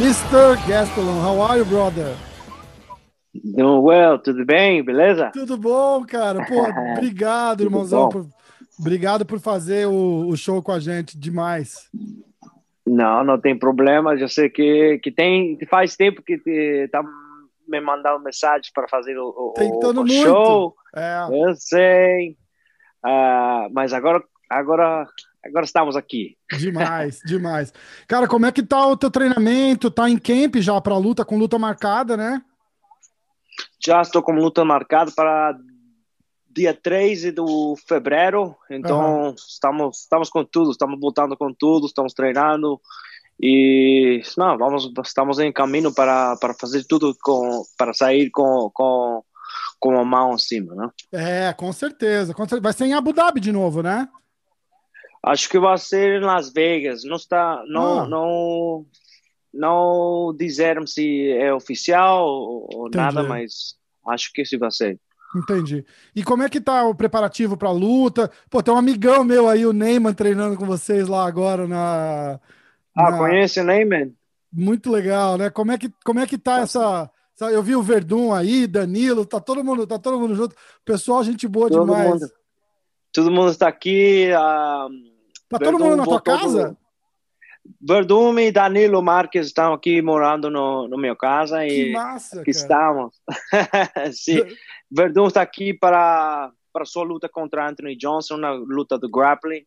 Mr. Gastelum, how are you, brother? Doing well, tudo bem, beleza? Tudo bom, cara. Pô, obrigado, irmãozão. Por, obrigado por fazer o, o, show com a gente, demais. Não, não tem problema. Eu sei que, que tem, faz tempo que te, tá me mandando mensagens para fazer o, o, o muito. show. É. Eu sei. Uh, mas agora, agora, agora estamos aqui. Demais, demais. Cara, como é que tá o teu treinamento? Tá em camp já para luta, com luta marcada, né? Já estou com luta marcada para dia 13 de fevereiro, então uhum. estamos, estamos com tudo, estamos voltando com tudo, estamos treinando e não, vamos, estamos em caminho para, para fazer tudo com, para sair com, com, com a mão acima, né? É, com certeza, com certeza. Vai ser em Abu Dhabi de novo, né? Acho que vai ser em Las Vegas. Não está, não, ah. não, não disseram se é oficial ou Entendi. nada, mas acho que esse vai ser. Entendi. E como é que tá o preparativo para a luta? Pô, tem um amigão meu aí, o Neyman, treinando com vocês lá agora na. Ah, na... conhece o Neyman? Muito legal, né? Como é que, como é que tá essa. Eu vi o Verdun aí, Danilo, tá todo mundo, tá todo mundo junto. Pessoal, gente boa todo demais. Mundo, todo mundo está aqui. Uh, tá Verdun todo mundo na tua casa? Verdun e Danilo Marques estão aqui morando no, no meu casa que e massa, aqui estamos. Sim. Verdun está aqui para para sua luta contra Anthony Johnson na luta do grappling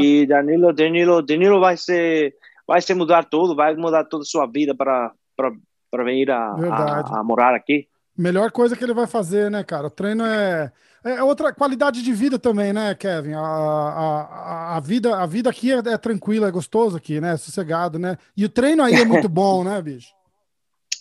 e Danilo Danilo Danilo vai ser vai se mudar tudo vai mudar toda a sua vida para para vir a, a, a morar aqui melhor coisa que ele vai fazer né cara o treino é é outra qualidade de vida também, né, Kevin? A, a, a, vida, a vida aqui é, é tranquila, é gostoso aqui, né? Sossegado, né? E o treino aí é muito bom, né, bicho?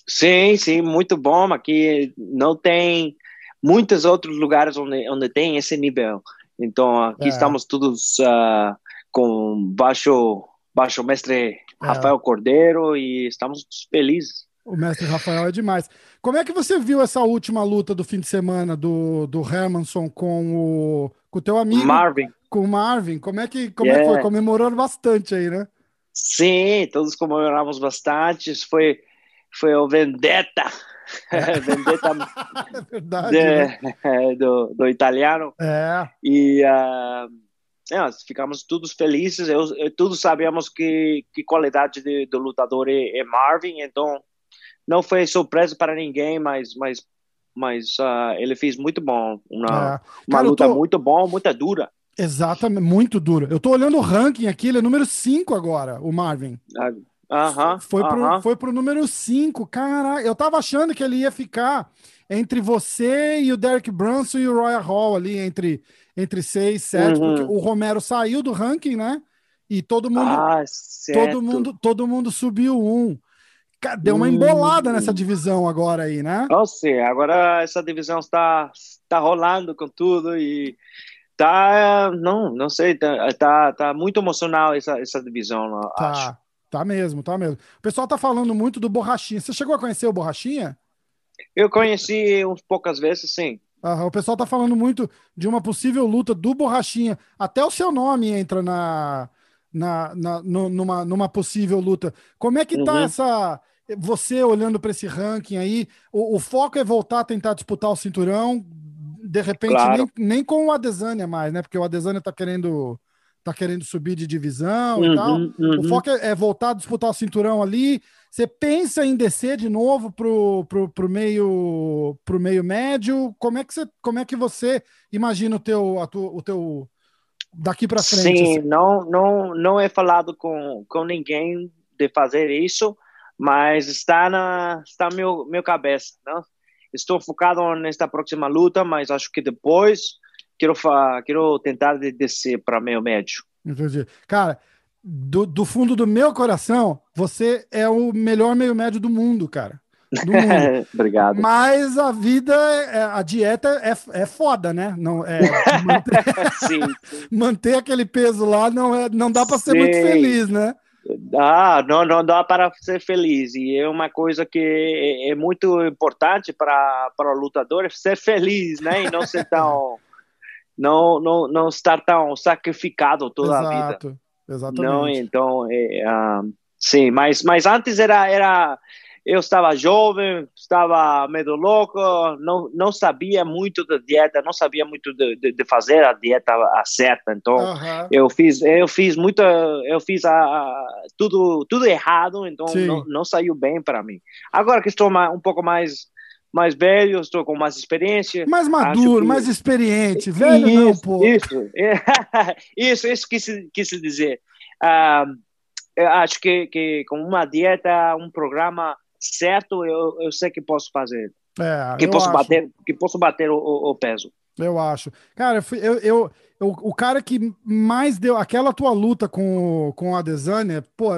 Sim, sim, muito bom. Aqui não tem muitos outros lugares onde, onde tem esse nível. Então, aqui é. estamos todos uh, com baixo, baixo mestre é. Rafael Cordeiro e estamos felizes. O mestre Rafael é demais. Como é que você viu essa última luta do fim de semana do, do Hermanson com o, com o teu amigo? Marvin. Com o Marvin. Como é que, como yeah. é que foi? Comemorando bastante aí, né? Sim, todos comemoramos bastante. Foi, foi o Vendetta. É. Vendetta é verdade, de, né? do, do italiano. É. E uh, é, ficamos todos felizes. Eu, eu, todos sabíamos que, que qualidade de, do lutador é, é Marvin, então não foi surpresa para ninguém, mas, mas, mas uh, ele fez muito bom. Uma, é. Cara, uma luta tô... muito bom, muito dura. Exatamente, muito dura. Eu tô olhando o ranking aqui, ele é número 5 agora, o Marvin. Aham. Uh -huh, foi, uh -huh. pro, foi pro número 5. Caraca, eu tava achando que ele ia ficar entre você e o Derek Brunson e o Royal Hall ali, entre, entre 6 e 7, uhum. porque o Romero saiu do ranking, né? E todo mundo. Ah, todo mundo, todo mundo subiu um. Deu uma embolada nessa divisão agora aí, né? Sim, agora essa divisão está, está rolando com tudo e tá, não, não sei, tá, tá, tá muito emocional essa, essa divisão, tá, acho. Tá mesmo, tá mesmo. O pessoal tá falando muito do Borrachinha. Você chegou a conhecer o Borrachinha? Eu conheci uns poucas vezes, sim. O pessoal tá falando muito de uma possível luta do Borrachinha. Até o seu nome entra na, na, na no, numa, numa possível luta. Como é que tá uhum. essa você olhando para esse ranking aí, o, o, foco é voltar a tentar disputar o cinturão, de repente claro. nem, nem com o Adesanya mais, né? Porque o Adesanya tá querendo tá querendo subir de divisão uhum, e tal. Uhum. O foco é, é, voltar a disputar o cinturão ali. Você pensa em descer de novo pro, pro, pro meio pro meio médio? Como é que você como é que você imagina o teu o teu daqui para frente? Sim, assim? não não não é falado com com ninguém de fazer isso mas está na está meu meu cabeça, não? Estou focado nesta próxima luta, mas acho que depois quero quero tentar descer para meio médio. Entendi. Cara, do, do fundo do meu coração, você é o melhor meio médio do mundo, cara. Do mundo. Obrigado. Mas a vida, é, a dieta é, é foda, né? Não, é, manter, sim, sim. manter aquele peso lá não, é, não dá para ser muito feliz, né? Ah, não, não dá para ser feliz. E é uma coisa que é, é muito importante para, para o lutador é ser feliz, né? E não ser tão. não, não, não estar tão sacrificado toda Exato, a vida. Exatamente. Não, então, é, uh, sim, mas, mas antes era, era eu estava jovem, estava meio louco, não, não sabia muito da dieta, não sabia muito de, de, de fazer a dieta certa. Então, uhum. eu fiz, eu fiz muita, eu fiz a, a tudo, tudo errado, então não, não, saiu bem para mim. Agora que estou um pouco mais mais velho, estou com mais experiência. Mais maduro, que... mais experiente. Velho isso, não, pô. Isso, isso, isso quis, quis dizer. Eu acho que, que com uma dieta, um programa certo, eu, eu sei que posso fazer. É, que, posso acho. bater, que posso bater o, o, o peso. Eu acho. Cara, eu, eu, eu, o cara que mais deu aquela tua luta com, com a Desânia, pô,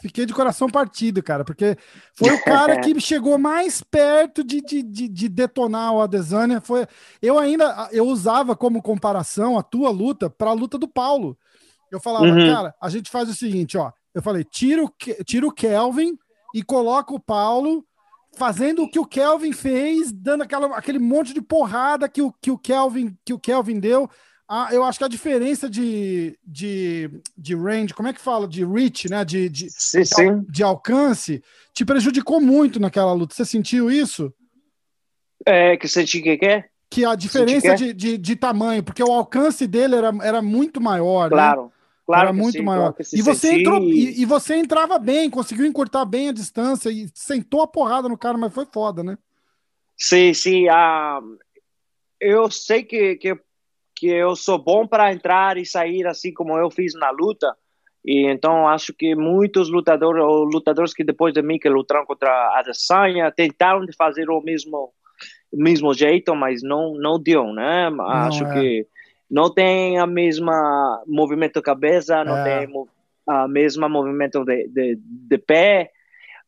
fiquei de coração partido, cara, porque foi o cara que chegou mais perto de, de, de, de, detonar o Adesanya. Foi, eu ainda eu usava como comparação a tua luta para a luta do Paulo. Eu falava, uhum. cara, a gente faz o seguinte, ó. Eu falei, tira o, tira o Kelvin e coloca o Paulo fazendo o que o Kelvin fez, dando aquela, aquele monte de porrada que o, que o Kelvin que o Kelvin deu. Ah, eu acho que a diferença de, de, de range, como é que fala? De reach, né? De, de, sim, sim. de, de alcance, te prejudicou muito naquela luta. Você sentiu isso? É, que senti que é? Que a diferença de, de, de, tamanho, porque o alcance dele era, era muito maior. Claro. Né? Claro era muito sim, maior. Claro e, você entrou, e, e, você entrava bem, conseguiu encurtar bem a distância e sentou a porrada no cara, mas foi foda, né? Sim, sim. Uh, eu sei que, que, que eu sou bom para entrar e sair assim como eu fiz na luta. E então acho que muitos lutadores, ou lutadores que depois de mim que lutaram contra a Adesanya, tentaram de fazer o mesmo mesmo jeito, mas não não deu, né? Não acho é. que não tem a mesma movimento de cabeça, não é. tem a mesma movimento de, de, de pé.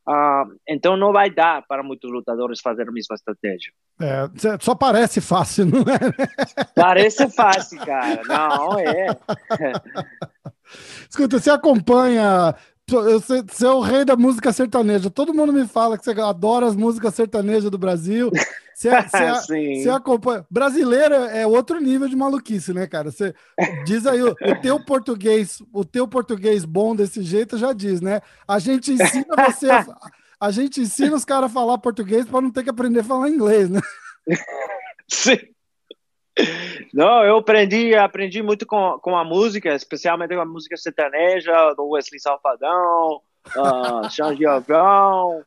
Uh, então não vai dar para muitos lutadores fazer a mesma estratégia. É, só parece fácil, não é? Parece fácil, cara. Não, é. Escuta, você acompanha você, você é o rei da música sertaneja. Todo mundo me fala que você adora as músicas sertanejas do Brasil. Você, você, você acompanha. Brasileiro é outro nível de maluquice, né, cara? Você diz aí o, o, teu português, o teu português bom desse jeito já diz, né? A gente ensina você, a, a gente ensina os caras a falar português para não ter que aprender a falar inglês, né? Sim. Não, eu aprendi, aprendi muito com, com a música, especialmente com a música sertaneja, do Wesley Safadão, uh, Xande Avão.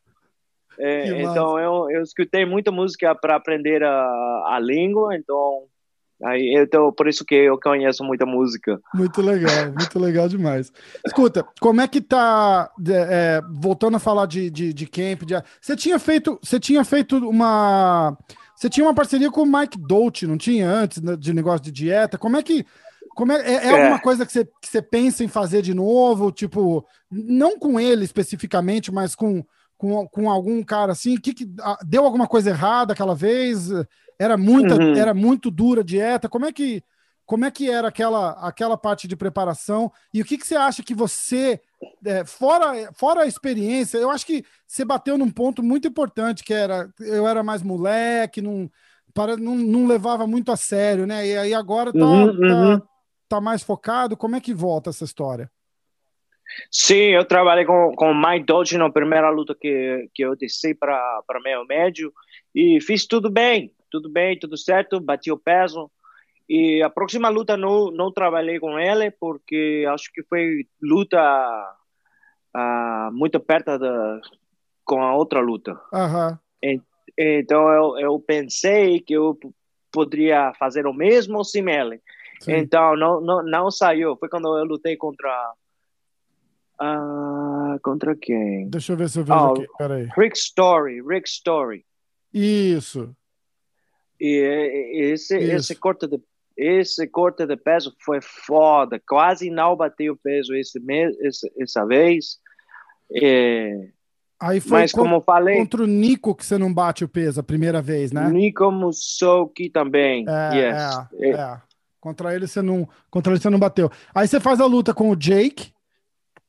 É, então eu, eu escutei muita música para aprender a, a língua, então aí então por isso que eu conheço muita música. Muito legal, muito legal demais. Escuta, como é que tá é, voltando a falar de, de, de camp? De, você tinha feito, você tinha feito uma você tinha uma parceria com o Mike Dolce, não tinha antes né, de negócio de dieta? Como é que. Como é, é, é, alguma coisa que você, que você pensa em fazer de novo? Tipo, não com ele especificamente, mas com, com, com algum cara assim? Que, que deu alguma coisa errada aquela vez? Era muita, uhum. era muito dura a dieta. Como é que como é que era aquela, aquela parte de preparação? E o que, que você acha que você, é, fora, fora a experiência, eu acho que você bateu num ponto muito importante, que era eu era mais moleque, não, para, não, não levava muito a sério, né? E aí agora tá, uhum, tá, uhum. tá, mais focado. Como é que volta essa história? Sim, eu trabalhei com, com o Mike Dodge na primeira luta que, que eu desci para meio médio e fiz tudo bem, tudo bem, tudo certo, bati o peso. E a próxima luta não, não trabalhei com ele, porque acho que foi luta uh, muito perto da, com a outra luta. Uhum. E, então eu, eu pensei que eu poderia fazer o mesmo sem ele. Sim. Então não, não, não saiu. Foi quando eu lutei contra. Uh, contra quem? Deixa eu ver se eu vejo oh, aqui. Peraí. Rick Story. Rick Story. Isso. E esse, Isso. esse corte de esse corte de peso foi foda, quase não bateu peso esse mês, esse, essa vez. É... Aí foi Mas, como falei, contra o Nico que você não bate o peso a primeira vez, né? Nico Musoki também. É, yes. é, é. Contra ele você não, contra ele você não bateu. Aí você faz a luta com o Jake.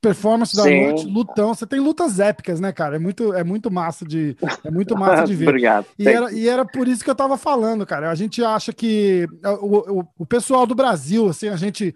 Performance da Sim. noite, lutão. Você tem lutas épicas, né, cara? É muito, é muito massa de, é muito massa de ver. Obrigado. E era, e era por isso que eu tava falando, cara. A gente acha que o, o, o pessoal do Brasil, assim, a gente.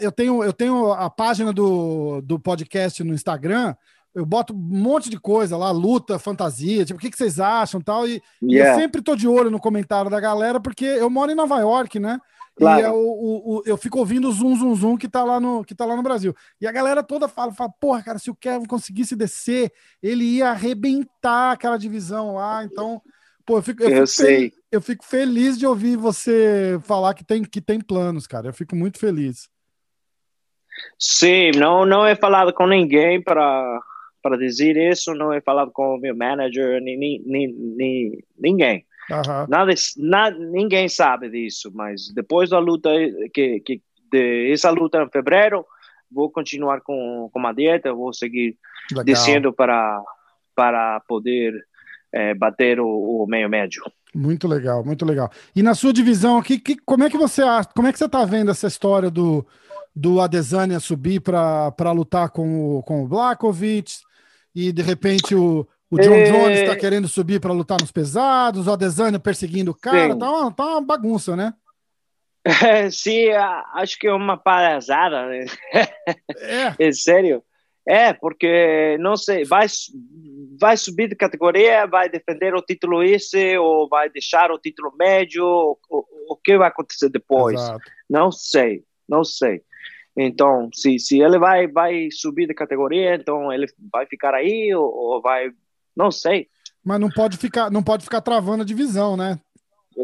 Eu tenho, eu tenho a página do, do podcast no Instagram eu boto um monte de coisa lá, luta, fantasia, tipo, o que, que vocês acham tal. E, yeah. e eu sempre tô de olho no comentário da galera, porque eu moro em Nova York, né? Claro. E eu, o, o, eu fico ouvindo o zum, zum, zum que tá, lá no, que tá lá no Brasil. E a galera toda fala, fala, porra, cara, se o Kevin conseguisse descer, ele ia arrebentar aquela divisão lá. Então, pô, eu fico, eu, eu fico sei. Feliz, eu fico feliz de ouvir você falar que tem, que tem planos, cara. Eu fico muito feliz. Sim, não, não é falado com ninguém para para dizer isso, não é falado com o meu manager, nem, nem, nem, ninguém. Uhum. Nada, nada, ninguém sabe disso, mas depois da luta, que, que de essa luta em fevereiro, vou continuar com, com a dieta, vou seguir Legal. descendo para, para poder é, bater o, o, meio médio. Muito legal, muito legal. E na sua divisão aqui, que, como é que você acha, como é que você está vendo essa história do, do Adesanya subir para lutar com o, com o Blakovic? e de repente o, o John é... Jones está querendo subir para lutar nos pesados, o Adesanya perseguindo o cara, tá uma, tá uma bagunça, né? É, sim, acho que é uma palhaçada, né? É. é sério. É, porque não sei, vai, vai subir de categoria, vai defender o título esse, ou vai deixar o título médio, o que vai acontecer depois? Exato. Não sei, não sei. Então, se, se ele vai, vai subir de categoria, então ele vai ficar aí ou, ou vai. Não sei. Mas não pode ficar, não pode ficar travando a divisão, né?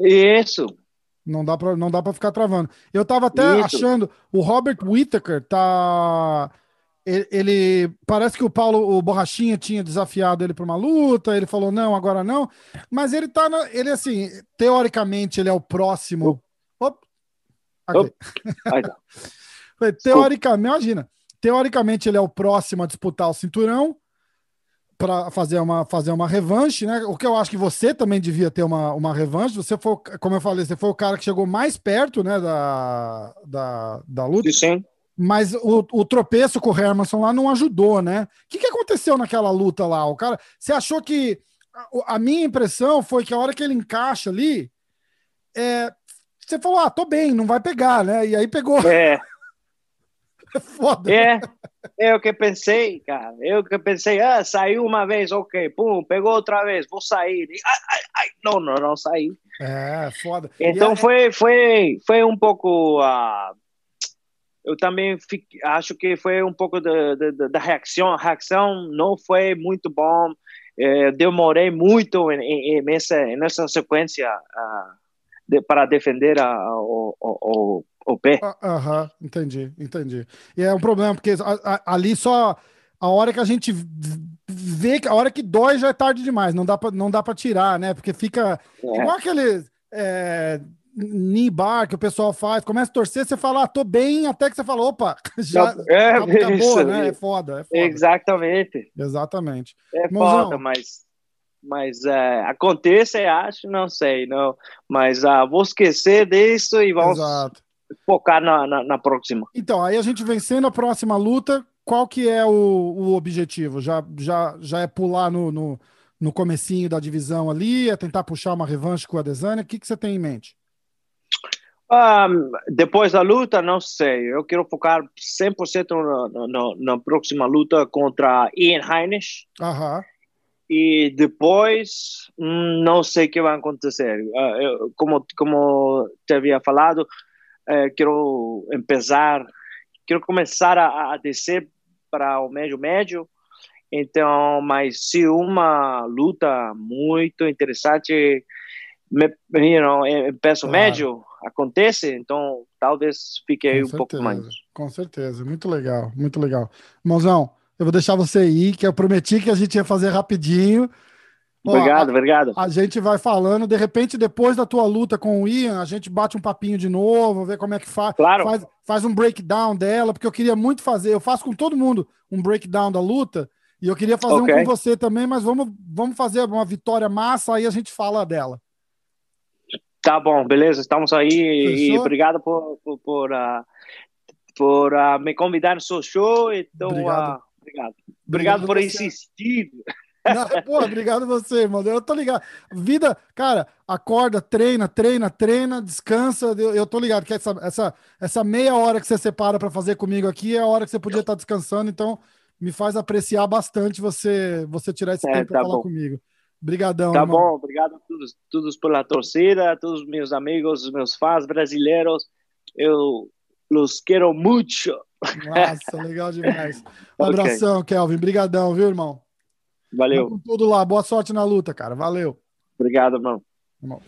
Isso. Não dá para não dá para ficar travando. Eu tava até Isso. achando o Robert Whittaker tá ele, ele, parece que o Paulo o Borrachinha tinha desafiado ele para uma luta, ele falou não, agora não, mas ele tá na, ele assim, teoricamente ele é o próximo. Op. Op. Teoricamente, imagina, teoricamente ele é o próximo a disputar o cinturão para fazer uma, fazer uma revanche, né? O que eu acho que você também devia ter uma, uma revanche. Você foi, como eu falei, você foi o cara que chegou mais perto, né, da, da, da luta. Sim. Mas o, o tropeço com o Hermanson lá não ajudou, né? O que, que aconteceu naquela luta lá? O cara, você achou que a, a minha impressão foi que a hora que ele encaixa ali, é, você falou, ah, tô bem, não vai pegar, né? E aí pegou. É. É foda. É, é o que pensei, cara. Eu que pensei, ah, saiu uma vez, ok, pum, pegou outra vez, vou sair. Ai, ai, ai, não, não, não saí. É, foda. Então foi, foi, foi um pouco. Uh, eu também fico, acho que foi um pouco da, da, da reação. A reação não foi muito bom. É, demorei muito em, em, nessa, nessa sequência uh, de, para defender a, o, o, o pé. Ah, aham, entendi, entendi. E é um problema, porque ali só a hora que a gente vê que a hora que dói já é tarde demais, não dá para não dá para tirar, né? Porque fica é. igual aquele é, knee bar que o pessoal faz, começa a torcer, você fala, ah, tô bem, até que você fala, opa, já é, acabou, isso, né? É foda, é foda. Exatamente. Exatamente. É foda, mas mas é, aconteça, eu acho, não sei, não. Mas uh, vou esquecer disso e vamos Exato focar na, na, na, próxima. Então, aí a gente vencendo a próxima luta, qual que é o, o objetivo? Já, já, já é pular no, no, no comecinho da divisão ali, é tentar puxar uma revanche com a Adesanya? O que, que você tem em mente? Um, depois da luta, não sei. Eu quero focar 100% na, na, na próxima luta contra Ian Heinisch. Aham. E depois, hum, não sei o que vai acontecer. Uh, eu, como, como te havia falado, é, quero começar, quero começar a, a descer para o médio médio. Então, mas se uma luta muito interessante, me, you know, em peso claro. médio acontece, então talvez fique aí Com um certeza. pouco mais. Com certeza, muito legal, muito legal. Mãozão, eu vou deixar você ir, que eu prometi que a gente ia fazer rapidinho. Obrigado, Ó, a, obrigado. A gente vai falando, de repente, depois da tua luta com o Ian, a gente bate um papinho de novo, ver como é que faz. Claro. Faz, faz um breakdown dela, porque eu queria muito fazer. Eu faço com todo mundo um breakdown da luta, e eu queria fazer okay. um com você também, mas vamos, vamos fazer uma vitória massa, aí a gente fala dela. Tá bom, beleza, estamos aí Fechou? e obrigado por, por, por uh, por uh, me convidar no seu show. Então, obrigado. Uh, obrigado. Obrigado, obrigado por você. insistir. Não, pô, obrigado você, mano. Eu tô ligado. Vida, cara, acorda, treina, treina, treina, descansa. Eu, eu tô ligado que essa, essa, essa meia hora que você separa para fazer comigo aqui é a hora que você podia estar tá descansando. Então, me faz apreciar bastante você você tirar esse é, tempo tá para falar comigo. Obrigadão. Tá irmão. bom, obrigado a todos, todos pela torcida, a todos os meus amigos, os meus fãs brasileiros. Eu los quero muito. Nossa, legal demais. Um abração, okay. Kelvin. Obrigadão, viu, irmão? Valeu. tudo lá. Boa sorte na luta, cara. Valeu. Obrigado, irmão. irmão.